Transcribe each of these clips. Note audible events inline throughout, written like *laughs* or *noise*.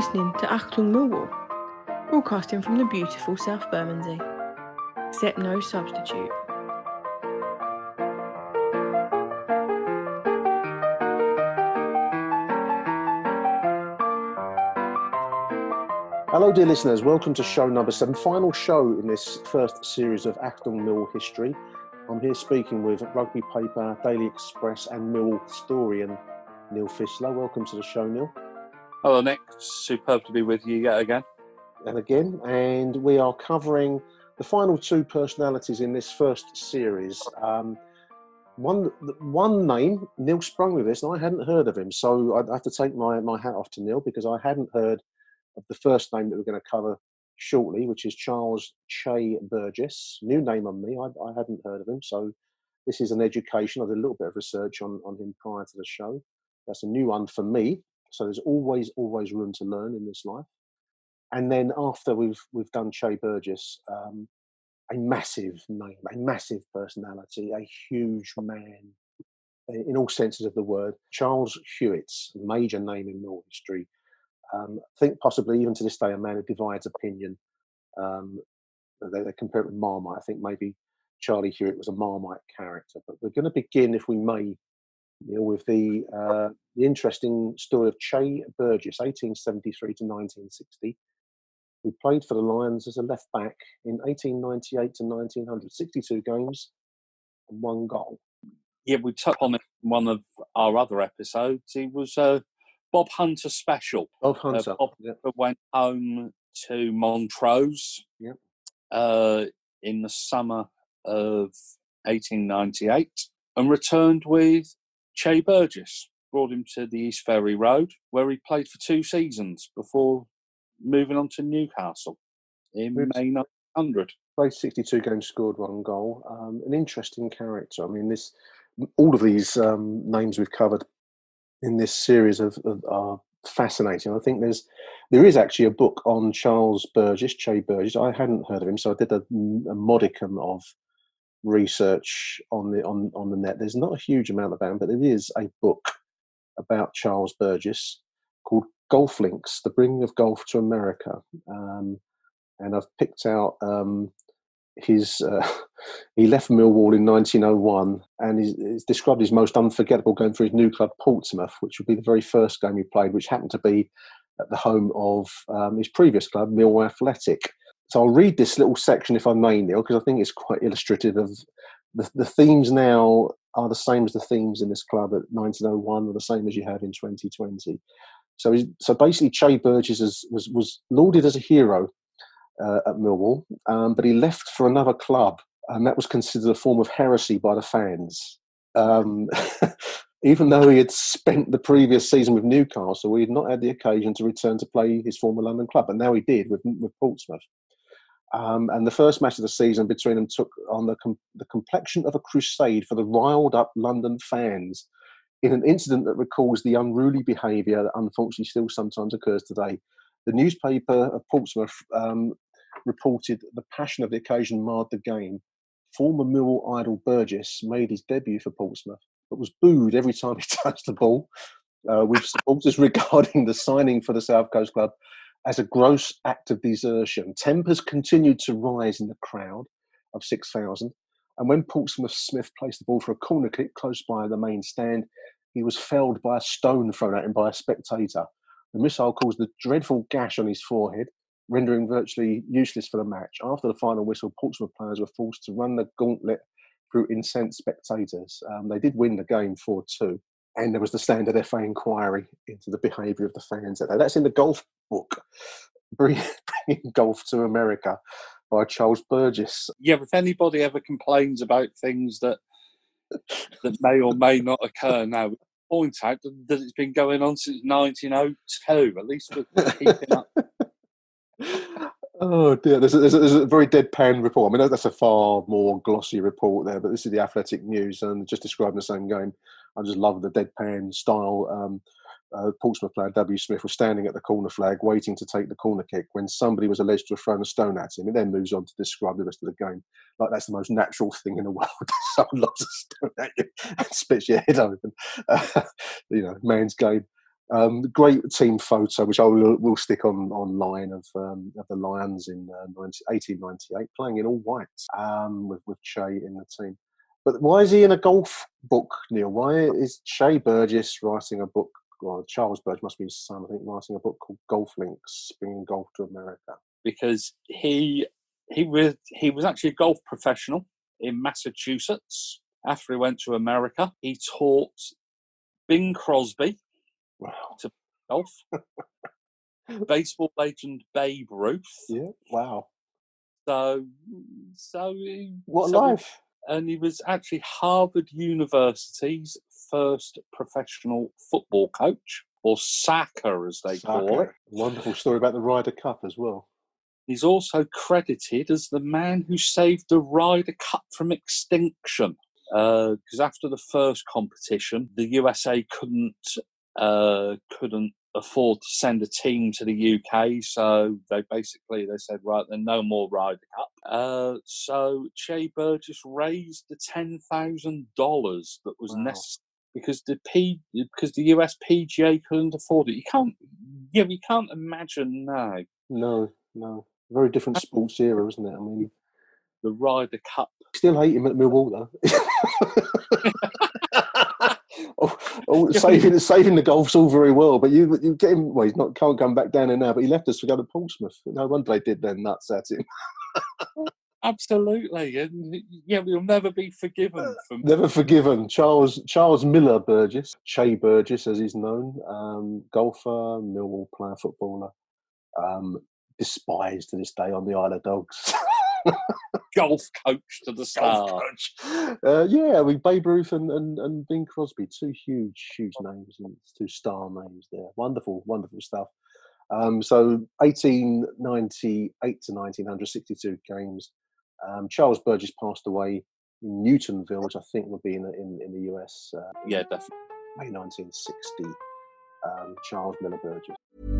listening to Achtung Millwall, broadcasting from the beautiful South Bermondsey. Accept no substitute. Hello, dear listeners. Welcome to show number seven, final show in this first series of Achtung Mill history. I'm here speaking with Rugby Paper, Daily Express, and Mill historian Neil Fissler. Welcome to the show, Neil. Hello, Nick. Superb to be with you yet again. And again, and we are covering the final two personalities in this first series. Um, one, one name, Neil sprung with this, and I hadn't heard of him, so I have to take my, my hat off to Neil because I hadn't heard of the first name that we're going to cover shortly, which is Charles Chay Burgess. New name on me. I, I hadn't heard of him, so this is an education. I did a little bit of research on, on him prior to the show. That's a new one for me. So there's always, always room to learn in this life. And then after we've we've done Chay Burgess, um, a massive name, a massive personality, a huge man in all senses of the word. Charles Hewitts, major name in mill history. Um, I think possibly even to this day, a man who divides opinion. Um, they, they compare it with Marmite. I think maybe Charlie Hewitt was a Marmite character. But we're going to begin, if we may, Neil, with the uh, the interesting story of Chay Burgess, 1873 to 1960. He played for the Lions as a left back in 1898 to 1900, 62 games and one goal. Yeah, we touched on it in one of our other episodes. He was a Bob Hunter special. Bob Hunter. Uh, Bob yeah. went home to Montrose Yep. uh, in the summer of 1898 and returned with Chay Burgess. Brought him to the East Ferry Road, where he played for two seasons before moving on to Newcastle in Good. May 1900. Played 62 games, scored one goal. Um, an interesting character. I mean, this all of these um, names we've covered in this series of, of are fascinating. I think there's there is actually a book on Charles Burgess, Chay Burgess. I hadn't heard of him, so I did a, a modicum of research on the on on the net. There's not a huge amount about but there is a book about Charles Burgess called Golf Links: The Bringing of Golf to America. Um, and I've picked out um, his. Uh, *laughs* he left Millwall in 1901, and he's, he's described his most unforgettable game for his new club Portsmouth, which would be the very first game he played, which happened to be at the home of um, his previous club, Millwall Athletic. So I'll read this little section, if I may, Neil, because I think it's quite illustrative of the, the themes now are the same as the themes in this club at 1901, or the same as you have in 2020. So, so basically, Chay Burgess is, was was lauded as a hero uh, at Millwall, um, but he left for another club, and that was considered a form of heresy by the fans. Um, *laughs* even though he had spent the previous season with Newcastle, he had not had the occasion to return to play his former London club, and now he did with, with Portsmouth. Um, and the first match of the season between them took on the, com- the complexion of a crusade for the riled up London fans in an incident that recalls the unruly behaviour that unfortunately still sometimes occurs today. The newspaper of Portsmouth um, reported the passion of the occasion marred the game. Former Millwall idol Burgess made his debut for Portsmouth, but was booed every time he *laughs* touched the ball. uh, with supporters *laughs* regarding the signing for the South Coast Club as a gross act of desertion. Tempers continued to rise in the crowd of 6,000. And when Portsmouth Smith placed the ball for a corner kick close by the main stand, he was felled by a stone thrown at him by a spectator. The missile caused a dreadful gash on his forehead, rendering virtually useless for the match. After the final whistle, Portsmouth players were forced to run the gauntlet through incensed spectators. Um, they did win the game 4 2 and there was the standard FA inquiry into the behaviour of the fans. At that. That's in the golf book, *laughs* Bringing Golf to America by Charles Burgess. Yeah, if anybody ever complains about things that that may or may not occur now, point out that it's been going on since 1902. At least we're keeping up. *laughs* Oh dear, there's a, there's, a, there's a, very deadpan report. I mean, that's a far more glossy report there, but this is the Athletic News and just describing the same game. I just love the deadpan style. Um, uh, Portsmouth player W. Smith was standing at the corner flag waiting to take the corner kick when somebody was alleged to have thrown a stone at him. It then moves on to describe the rest of the game. Like that's the most natural thing in the *laughs* world. Someone loves a stone at you *laughs* and spits your head open. Uh, *laughs* you know, man's game. Um, great team photo, which I will, will stick on online of um, of the Lions in uh, 19, 1898, playing in all white um, with with Chay in the team. But why is he in a golf book, Neil? Why is Chay Burgess writing a book? Well, Charles Burgess must be his son, I think, writing a book called Golf Links, bringing golf to America. Because he he was he was actually a golf professional in Massachusetts. After he went to America, he taught Bing Crosby wow. to golf. *laughs* Baseball legend Babe Ruth. Yeah, wow. So, so what so, life? And he was actually Harvard University's first professional football coach, or soccer as they call it. Wonderful story about the Ryder Cup as well. He's also credited as the man who saved the Ryder Cup from extinction. Because uh, after the first competition, the USA couldn't uh, couldn't afford to send a team to the UK, so they basically they said, right, then no more Ryder Cup. Uh, so Chay Burgess raised the ten thousand dollars that was wow. necessary because the P because the US PGA couldn't afford it. You can't, yeah, you can't imagine now. No, no, very different sports era, isn't it? I mean, the Ryder Cup. Still hate him at Millwall though. *laughs* oh, oh, *laughs* saving saving the golf's all very well, but you you get him. Well, he's not can't come back down there now. But he left us to go to Portsmouth. No wonder they did their nuts at him. *laughs* Absolutely, and yeah, we'll never be forgiven. From... Never forgiven. Charles Charles Miller Burgess, Chay Burgess, as he's known, um, golfer, Millwall player, footballer, um, despised to this day on the Isle of Dogs. *laughs* golf coach to the star. Uh, yeah, mean Babe Ruth and, and, and Bing Crosby, two huge, huge names and two star names there. Wonderful, wonderful stuff. Um, so 1898 to 1962 games. Um, Charles Burgess passed away in Newtonville, which I think would be in the, in, in the US. Uh, yeah, definitely. May 1960. Um, Charles Miller Burgess.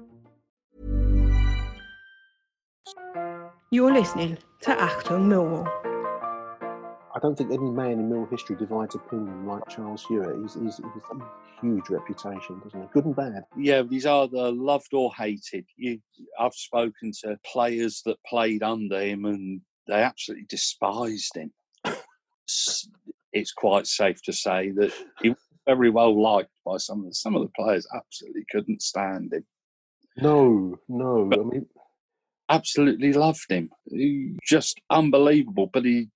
You're listening to Achtung Millwall. I don't think any man in Mill history divides opinion like Charles Hewitt. He's, he's, he's a huge reputation, doesn't he? Good and bad. Yeah, these are the loved or hated. You, I've spoken to players that played under him and they absolutely despised him. It's quite safe to say that he was very well liked by some of the, some of the players. Absolutely couldn't stand him. No, no. I mean, Absolutely loved him. He, just unbelievable. But he,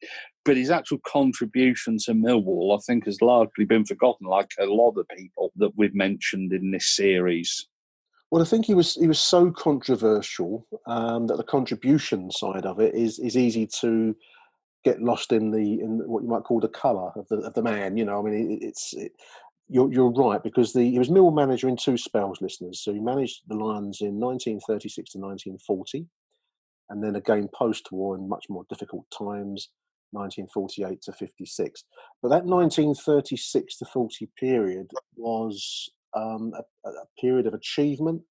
but his actual contribution to Millwall, I think, has largely been forgotten. Like a lot of people that we've mentioned in this series. well, I think he was he was so controversial um, that the contribution side of it is is easy to get lost in the in what you might call the colour of the of the man. You know, I mean, it, it's it, you're you're right because the he was Mill manager in two spells, listeners. So he managed the Lions in 1936 to 1940, and then again post-war in much more difficult times, 1948 to 56. But that 1936 to 40 period was um, a, a period of achievement.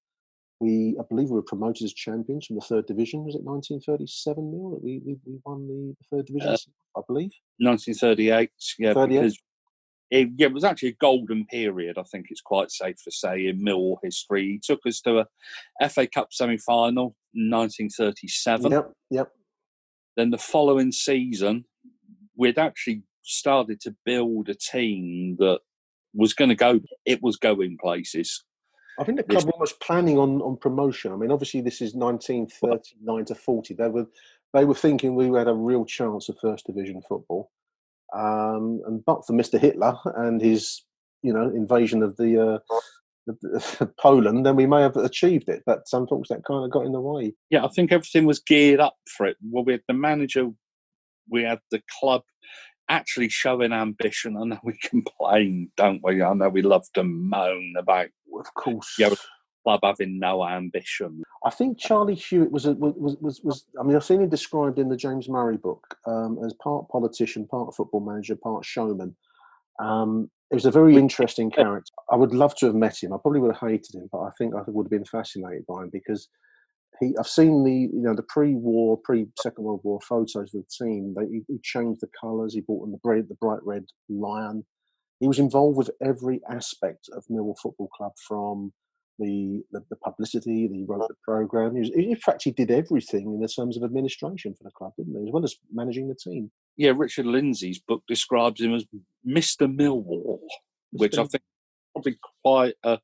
We, I believe, we were promoted as champions from the third division. Was it 1937 Neil, that we, we, we won the, the third division? Uh, I believe. 1938, yeah, 38? because it, yeah, it was actually a golden period. I think it's quite safe to say in Millwall history. He took us to a FA Cup semi-final, in 1937. Yep, yep. Then the following season, we'd actually started to build a team that was going to go. It was going places. I think the This- club were almost planning on, on promotion. I mean, obviously, this is 1939 to 40. They were they were thinking we had a real chance of first division football. Um, and but for Mr. Hitler and his, you know, invasion of the, uh, the *laughs* Poland, then we may have achieved it. But some unfortunately, that kind of got in the way. Yeah, I think everything was geared up for it. Well, we had the manager, we had the club actually showing ambition. I know *laughs* we complain, don't we? I know we love to moan about Of course, Yeah, club having no ambition. I think Charlie Hewitt was, a, was was was. I mean, I've seen him described in the James Murray book um, as part politician, part football manager, part showman. Um, it was a very interesting character. I would love to have met him. I probably would have hated him, but I think I would have been fascinated by him because he. I've seen the you know the pre-war, pre-Second World War photos of the team. They, he, changed the colours. He brought in the bright, the bright red lion. He was involved with every aspect of Millwall Football Club from the, the, the publicity, he wrote the program. He was, in fact, did everything in the terms of administration for the club, didn't he? As well as managing the team. Yeah, Richard Lindsay's book describes him as Mr. Millwall, which I think probably quite a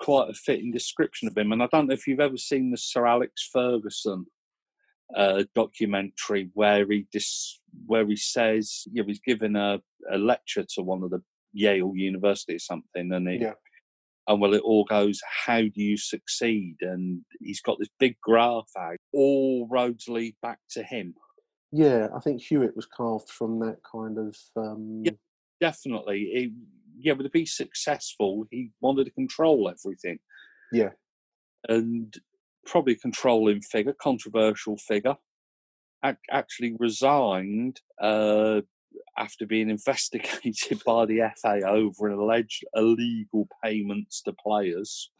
quite a fitting description of him. And I don't know if you've ever seen the Sir Alex Ferguson uh, documentary where he dis, where he says, yeah, he's giving a, a lecture to one of the Yale University or something, and it, Yeah. And well, it all goes, how do you succeed? And he's got this big graph out. All roads lead back to him. Yeah, I think Hewitt was carved from that kind of. Um, Yeah. Definitely. He, yeah, but to be successful, he wanted to control everything. Yeah. And probably a controlling figure, controversial figure. Ac- Actually resigned uh, after being *laughs* investigated by the FA over an alleged illegal payments to players.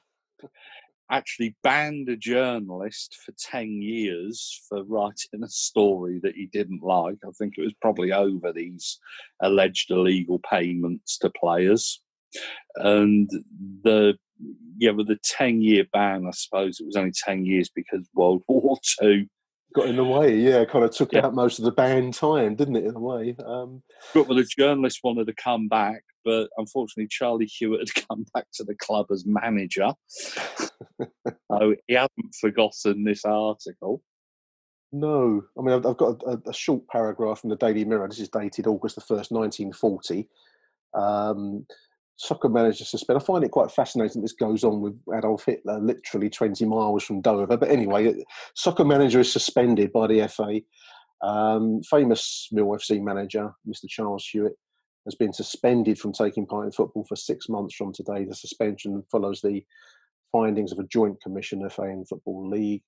Actually banned a journalist for 10 years for writing a story that he didn't like. I think it was probably over these alleged illegal payments to players. And the yeah, with the ten year ban, I suppose it was only ten years because World *laughs* War Two. Got in the way. Yeah, kind of took Yeah. out most of the band time, didn't it? In a way. Um, But well, the journalist wanted to come back, but unfortunately, Charlie Hewitt had *laughs* come back to the club as manager. *laughs* so he hadn't forgotten this article. No, I mean I've, I've got a, a, short paragraph from the Daily Mirror. This is dated August the first, nineteen forty. Um, soccer manager suspended. I find it quite fascinating. This goes on with Adolf Hitler, literally twenty miles from Dover. But anyway, soccer manager is suspended by the FA. Um, famous Mill FC manager, Mr. Charles Hewitt, has been suspended from taking part in football for six months from today. The suspension follows the findings of a joint commission, FA and Football League,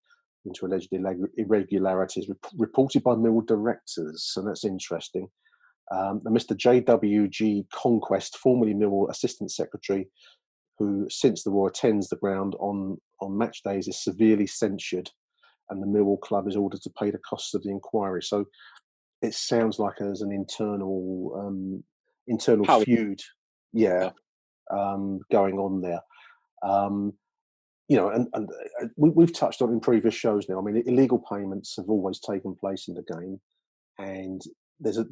into alleged irregularities reported by Mill directors, and that's interesting. Um, and Mr. J.W.G. Conquest, formerly Millwall Assistant Secretary, who since the war attends the ground on, on match days, is severely censured, and the Millwall club is ordered to pay the costs of the inquiry. So it sounds like there's an internal um, internal feud, yeah, um, going on there. Um, you know, and, and uh, we, have touched on in previous shows now. I mean, illegal payments have always taken place in the game, and there's a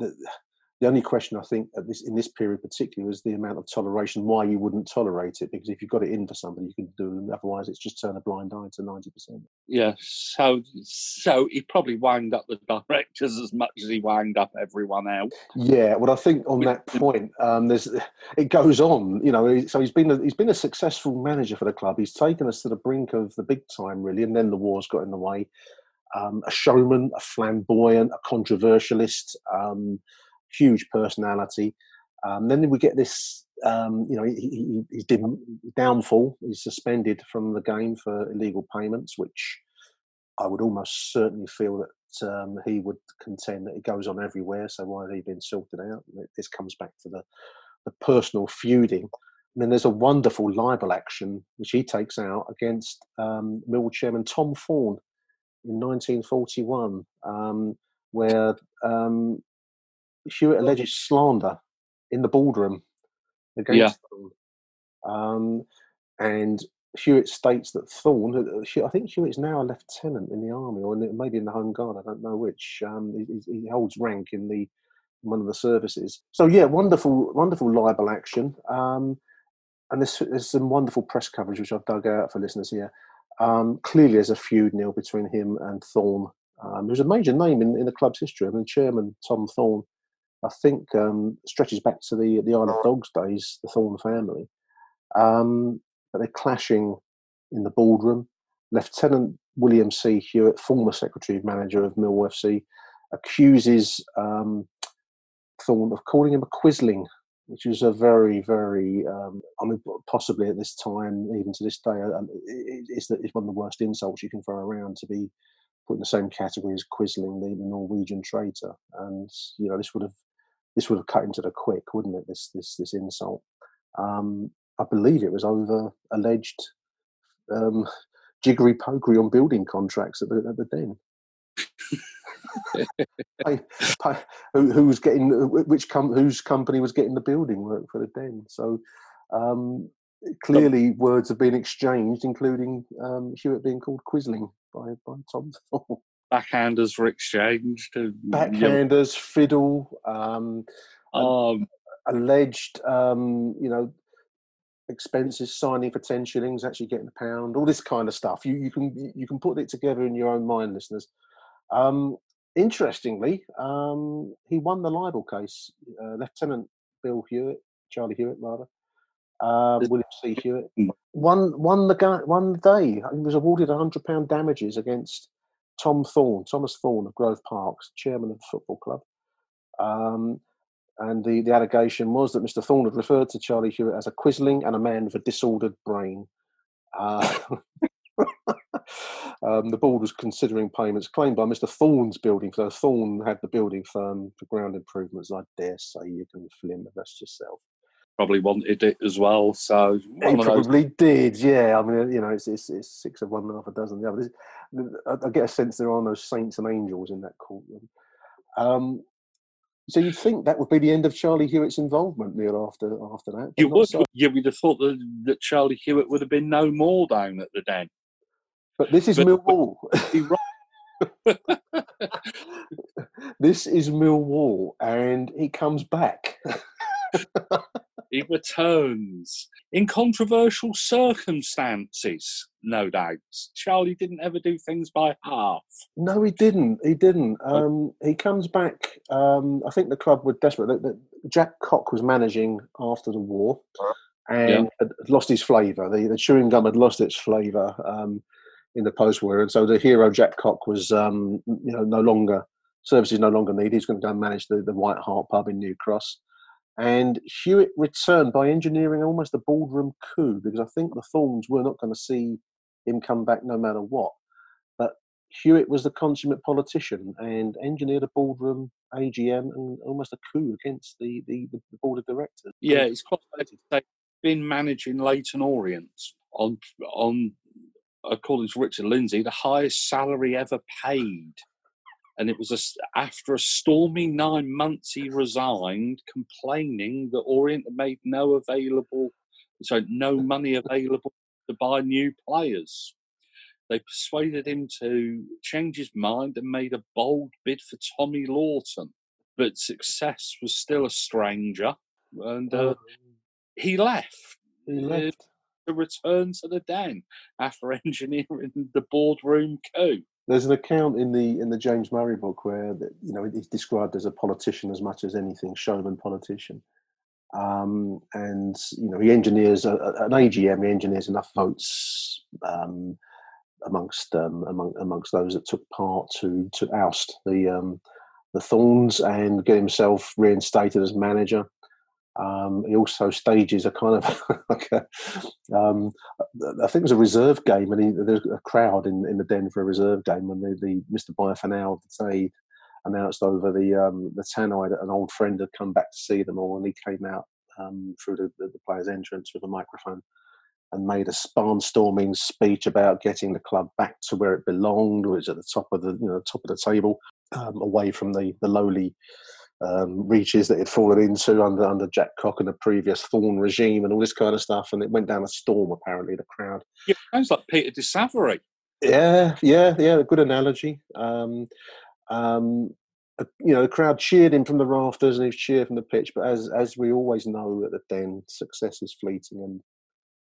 the only question I think at this in this period particularly was the amount of toleration. Why you wouldn't tolerate it? Because if you've got it in for somebody, you can do it. Otherwise, it's just turn a blind eye to ninety percent. Yeah. So, so he probably wound up the directors as much as he wound up everyone else. Yeah. Well, I think on that point, um, there's it goes on. You know, so he's been a, he's been a successful manager for the club. He's taken us to the brink of the big time, really, and then the war's got in the way. Um, a showman, a flamboyant, a controversialist. Um, huge personality. Um, then we get this, um, you know, he, he, downfall. He's suspended from the game for illegal payments, which I would almost certainly feel that um, he would contend that it goes on everywhere. So why has he been sorted out? This comes back to the, the personal feuding. And then there's a wonderful libel action which he takes out against um, Mill chairman Tom Thorne in 1941, um, where um, Hewitt alleges slander in the boardroom against yeah. them. Um, and Hewitt states that Thorne, uh, I think Hewitt's now a lieutenant in the army or in the, maybe in the Home Guard, I don't know which. Um, he, he, holds rank in the one of the services. So yeah, wonderful, wonderful libel action. Um, and there's, there's some wonderful press coverage which I've dug out for listeners here. Um, clearly, there's a feud, Neil, between him and Thorne. Um, who's a major name in, in the club's history. I mean, Chairman Tom Thorne I think um, stretches back to the the Isle of Dogs days, the Thorne family. Um, but they're clashing in the boardroom. Lieutenant William C. Hewitt, former secretary manager of Mill FC, accuses um, Thorne of calling him a quisling, which is a very, very, um, I mean, possibly at this time, even to this day, um, it's, it's one of the worst insults you can throw around to be put in the same category as quisling, the, the Norwegian traitor. And, you know, this would have this would have cut into the quick, wouldn't it? This this this insult. Um, I believe it was over alleged um, jiggery pokery on building contracts at the, at the den. pay, pay, who, getting which com- whose company was getting the building work for the den? So um, clearly, words have been exchanged, including um, Hewitt being called Quisling by by Tom Thorne backhanders were exchanged. backhanders, fiddle, um, um, alleged, um, you know, expenses signing for ten shillings, actually getting a pound, all this kind of stuff. You you can you can put it together in your own mind, listeners. Um, interestingly, um, he won the libel case. Uh, Lieutenant Bill Hewitt, Charlie Hewitt, rather. Uh, William C. Hewitt hmm. won won the guy won the day. He was awarded a hundred pound damages against Tom Thorne, Thomas Thorne of Grove Parks, chairman of the football club. Um, and the, the allegation was that Mr. Thorne had referred to Charlie Hewitt as a quisling and a man with a disordered brain. Uh, *laughs* um, the board was considering payments claimed by Mr. Thorne's building. So Thorne had the building firm for ground improvements. I dare say you can fill in the rest yourself probably wanted it as well. So he probably those... did. Yeah, I mean, you know, it's, it's, it's six of one and half a dozen the other. I, get a sense there are no saints and angels in that courtroom. Um, so you'd think that would be the end of Charlie Hewitt's involvement, Neil. After after that, you would. So. Yeah, we'd have thought that, that Charlie Hewitt would have been no more down at the den. But this is but, Millwall. *laughs* *laughs* this is Millwall, and he comes back. *laughs* he returns. in controversial circumstances, no doubt. Charlie didn't ever do things by half. No, he didn't. He didn't. Um, he comes back. Um, I think the club were desperate. The, the, Jack Cock was managing after the war and yeah. had lost his flavour. The, the, chewing gum had lost its flavour um, in the post-war, and so the hero Jack Cock was, um, you know, no longer services no longer needed. He's going to go and manage the, the White Hart pub in New Cross. And Hewitt returned by engineering almost a boardroom coup because I think the Thorns were not going to see him come back no matter what. But Hewitt was the consummate politician and engineered a boardroom AGM and almost a coup against the, the, the board of directors. Yeah, it's quite say been managing Leyton Orient on on according to Richard Lindsay, the highest salary ever paid and it was a, after a stormy nine months he resigned, complaining that Orient had made no available, so no *laughs* money available to buy new players. They persuaded him to change his mind and made a bold bid for Tommy Lawton, but success was still a stranger, and uh, oh. he left. He left. To return to the den after *laughs* engineering the boardroom coup. There's an account in the in the James Murray book where you know he's described as a politician as much as anything, showman politician. Um, and you know he engineers a, an AGM. He engineers enough votes um, amongst um, among, amongst those that took part to to oust the um, the Thorns and get himself reinstated as manager. Um, he also stages a kind of *laughs* like a, um, I think it was a reserve game, and he, there's a crowd in, in the den for a reserve game when the, the Mr. Bifanal say announced over the um, the tannoy that an old friend had come back to see them all, and he came out um, through the, the, the, player's entrance with a microphone and made a barnstorming speech about getting the club back to where it belonged, which was at the top of the you know top of the table, um, away from the the lowly um, reaches that it fallen into under under Jack Cock and the previous Thorn regime and all this kind of stuff, and it went down a storm. Apparently, the crowd. Yeah, sounds like Peter de Savary. Yeah, yeah, yeah. Good analogy. Um, um, uh, you know, the crowd cheered him from the rafters and he cheered from the pitch. But as as we always know at the Den, success is fleeting, and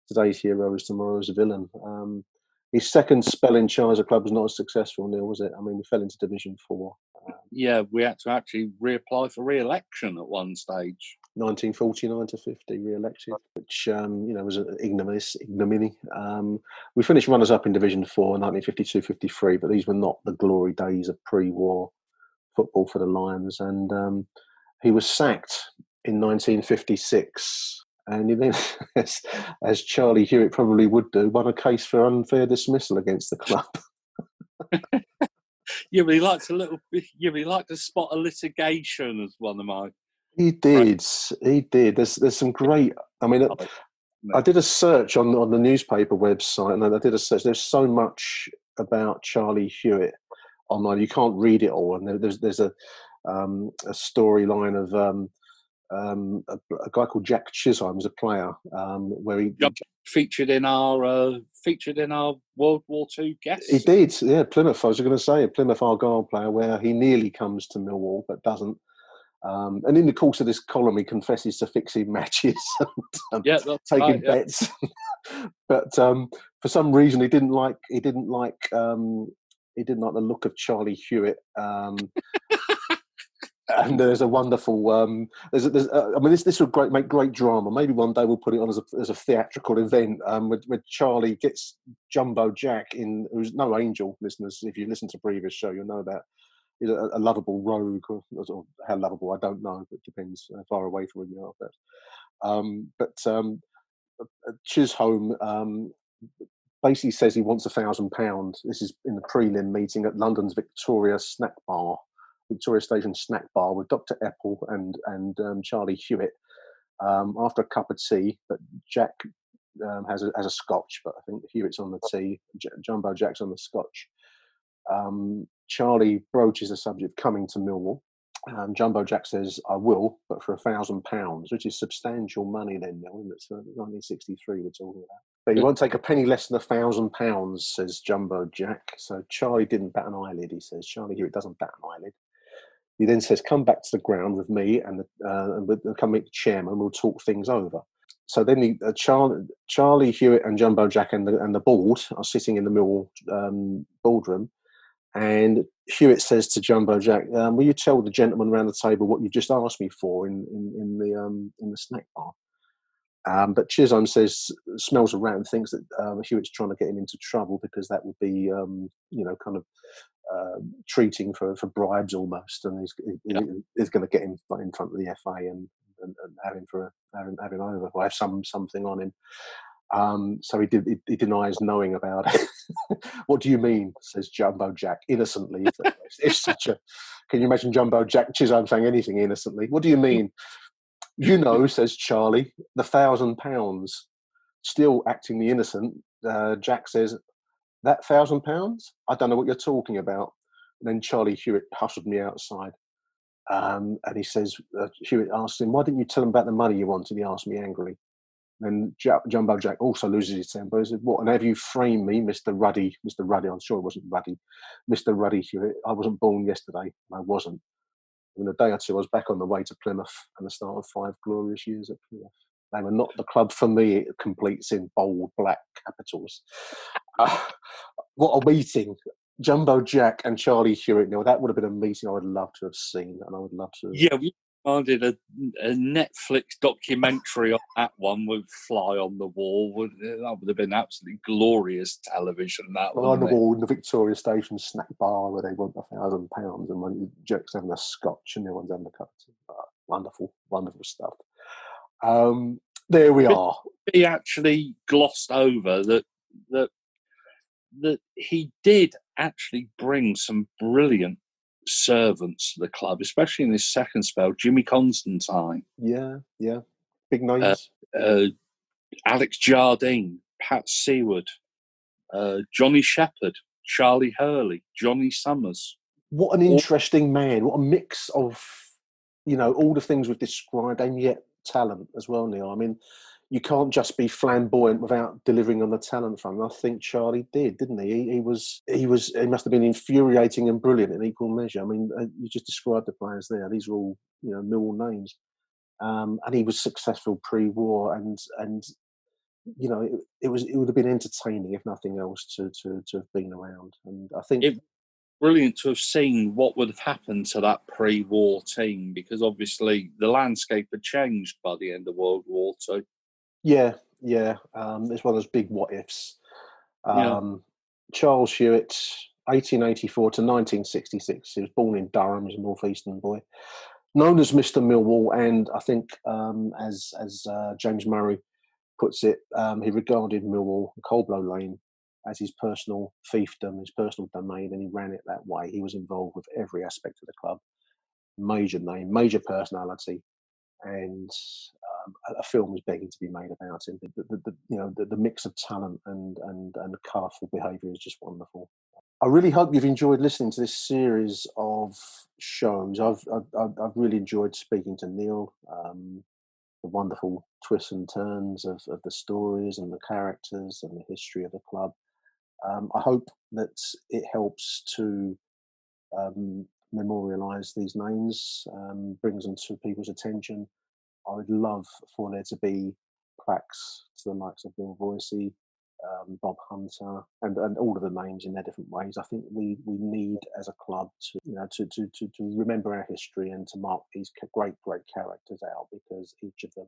today's hero is tomorrow's villain. Um, his second spell in charge of the club was not as successful, Neil, was it? I mean, he fell into Division Four. Um, yeah, we had to actually reapply for re-election at one stage. 1949 to 50, re-elected, which um, you know was an ignominious ignominy. Um, we finished runners-up in Division Four, 1952-53, but these were not the glory days of pre-war football for the Lions, and um, he was sacked in 1956 and he then, *laughs* as, as Charlie Hewitt probably would do, won a case for unfair dismissal against the club. *laughs* *laughs* yeah, he likes a little. Yeah, but he liked to spot a litigation as one of my. He did. He did. There's there's some great. I mean, I did a search on on the newspaper website, and I did a search. There's so much about Charlie Hewitt online. You can't read it all, and there's there's a um, a storyline of um, um, a, a, guy called Jack Chisholm was a player um, where he yep. Featured in our uh, featured in our World War Two guests. He did, yeah. Plymouth. I was going to say a Plymouth Argyle player where he nearly comes to Millwall but doesn't. Um, and in the course of this column, he confesses to fixing *laughs* matches and um, yeah, taking right, bets. *laughs* but um, for some reason, he didn't like he didn't like um, he didn't like the look of Charlie Hewitt. And there's a wonderful um, there's, I mean this this would great make great drama. Maybe one day we'll put it on as a, as a theatrical event um, where, where Charlie gets Jumbo Jack in who's no angel listeners. If you listen to previous show you'll know that. He's a, a lovable rogue or, or, how lovable I don't know it depends how far away from him you are but um, but um, uh, Chisholm um, basically says he wants a thousand pounds. This is in the prelim meeting at London's Victoria snack bar Victoria Station snack bar with Dr. Eppel and and um, Charlie Hewitt um, after a cup of tea. But Jack um, has a, has a Scotch, but I think Hewitt's on the tea. J- Jumbo Jack's on the Scotch. Um, Charlie broaches the subject of coming to Millwall. Um, Jumbo Jack says, "I will, but for a thousand pounds, which is substantial money. Then, Neil, it's uh, 1963 we're talking about. But you won't take a penny less than a thousand pounds," says Jumbo Jack. So Charlie didn't bat an eyelid. He says, "Charlie Hewitt doesn't bat an eyelid." He then says, "Come back to the ground with me, and, the, uh, and we'll come meet the chairman. We'll talk things over." so then the, uh, Charlie, Charlie Hewitt and Jumbo Jack and the, and the board are sitting in the Mill um, boardroom, and Hewitt says to Jumbo Jack, um, "Will you tell the gentleman around the table what you just asked me for in in, in the um, in the snack bar?" Um, but Chisholm says, smells around, thinks that um, Hewitt's trying to get him into trouble because that would be, um, you know, kind of uh, treating for, for bribes almost, and he's, he, yeah. he's going to get him in front of the FA and, and, and have him for a, have him, have him over or have some something on him. Um, so he, did, he, he, denies knowing about it. *laughs* what do you mean? Says Jumbo Jack innocently. it's, such a. Can you imagine Jumbo Jack Chisholm saying anything innocently? What do you mean? You know, says Charlie, the thousand pounds. Still acting the innocent, uh, Jack says, That thousand pounds? I don't know what you're talking about. And then Charlie Hewitt hustled me outside. Um, and he says, uh, Hewitt asked him, Why didn't you tell him about the money you wanted? He asked me angrily. And J- Jumbo Jack also loses his temper. He said, What, and have you framed me, Mr. Ruddy? Mr. Ruddy, I'm sure it wasn't Ruddy. Mr. Ruddy Hewitt. I wasn't born yesterday. I wasn't. In a day or two, I was back on the way to Plymouth and the start of five glorious years at Plymouth. They were not the club for me. It completes in bold black capitals. Uh, what a meeting! Jumbo Jack and Charlie Hewitt. Now that would have been a meeting I would love to have seen, and I would love to. Yeah, did a, a, Netflix documentary on that one would fly on the wall. Would that would have been absolutely glorious television. That one. well, on the it? wall in the Victoria Station snack bar where they want a thousand pounds and when Jack's having a scotch and everyone's having a cup. Uh, wonderful, wonderful stuff. Um, there we are. He actually glossed over that that that he did actually bring some brilliant servants to the club, especially in his second spell. Jimmy Constantine. Yeah, yeah. Big names. Uh, uh, Alex Jardine, Pat Saward, uh, Johnny Shepherd, Charlie Hurley, Johnny Summers. What an interesting man. What a mix of, you know, all the things we've described and yet talent as well, Neil. I mean, you can't just be flamboyant without delivering on the talent front. I think Charlie did, didn't he? he? He, was, he was, he must have been infuriating and brilliant in equal measure. I mean, uh, you just described the players there. These are all, you know, Millwall names, um, and he was successful pre-war, and and you know, it, it, was, it would have been entertaining if nothing else to to to have been around. And I think. It- brilliant to have seen what would have happened to that pre-war team because obviously the landscape had changed by the end of World War Two. Yeah, yeah. Um, it's one of those big what ifs. Um, yeah. Charles Hewitt, 1884 to 1966. He was born in Durham, he's a northeastern boy. Known as Mr. Millwall, and I think, um, as as uh, James Murray puts it, um, he regarded Millwall, Coldblow Lane, as his personal fiefdom, his personal domain, and he ran it that way. He was involved with every aspect of the club. Major name, major personality, and a film is begging to be made about him. The, the, the you know the, the, mix of talent and and and colourful behaviour is just wonderful. I really hope you've enjoyed listening to this series of shows. I've I've, I've really enjoyed speaking to Neil. Um, the wonderful twists and turns of, of the stories and the characters and the history of the club. Um, I hope that it helps to um, memorialise these names, um, brings them to people's attention, I would love for there to be plaques to the likes of Bill Voisey, um, Bob Hunter, and, and all of the names in their different ways. I think we, we need as a club to you know to, to, to, to remember our history and to mark these great great characters out because each of them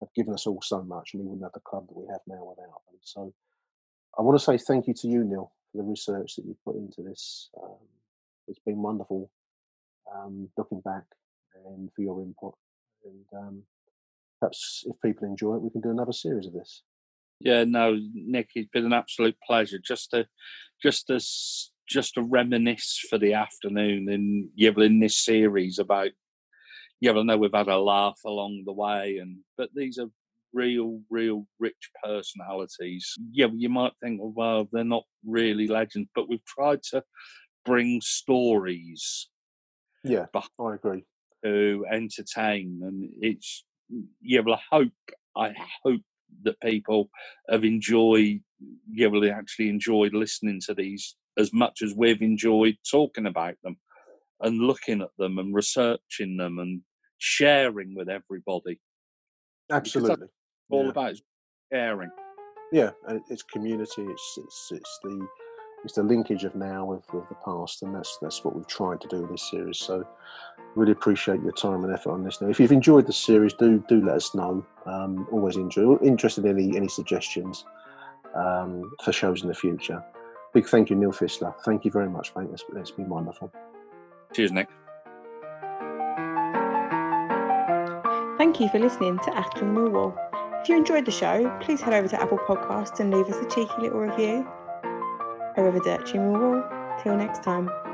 have given us all so much, and we wouldn't have the club that we have now without them. So I want to say thank you to you, Neil, for the research that you put into this. Um, it's been wonderful um, looking back and for your input. And um, perhaps if people enjoy it, we can do another series of this. Yeah, no, Nick, it's been an absolute pleasure. Just to, just to, just to reminisce for the afternoon in yeah, in this series about. Yeah, I know we've had a laugh along the way, and but these are real, real rich personalities. Yeah, you might think, oh, well, they're not really legends, but we've tried to bring stories. Yeah, I agree. To entertain, and it's yeah, well, I hope I hope that people have enjoyed, yeah, well, they actually enjoyed listening to these as much as we've enjoyed talking about them and looking at them and researching them and sharing with everybody. Absolutely. All Yeah. about caring. yeah, and it's community. It's it's it's the it's the linkage of now with, with the past, and that's that's what we've tried to do in this series. So, really appreciate your time and effort on this. Now, if you've enjoyed the series, do do let us know. Um, always enjoy, interested in any any suggestions um, for shows in the future. Big thank you, Neil Fissler. Thank you very much, mate. It's, it's been wonderful. Cheers, Nick. Thank you for listening to Achtung Millwall. If you enjoyed the show, please head over to Apple Podcasts and leave us a cheeky little review. Arrivederci Millwall. Till next time.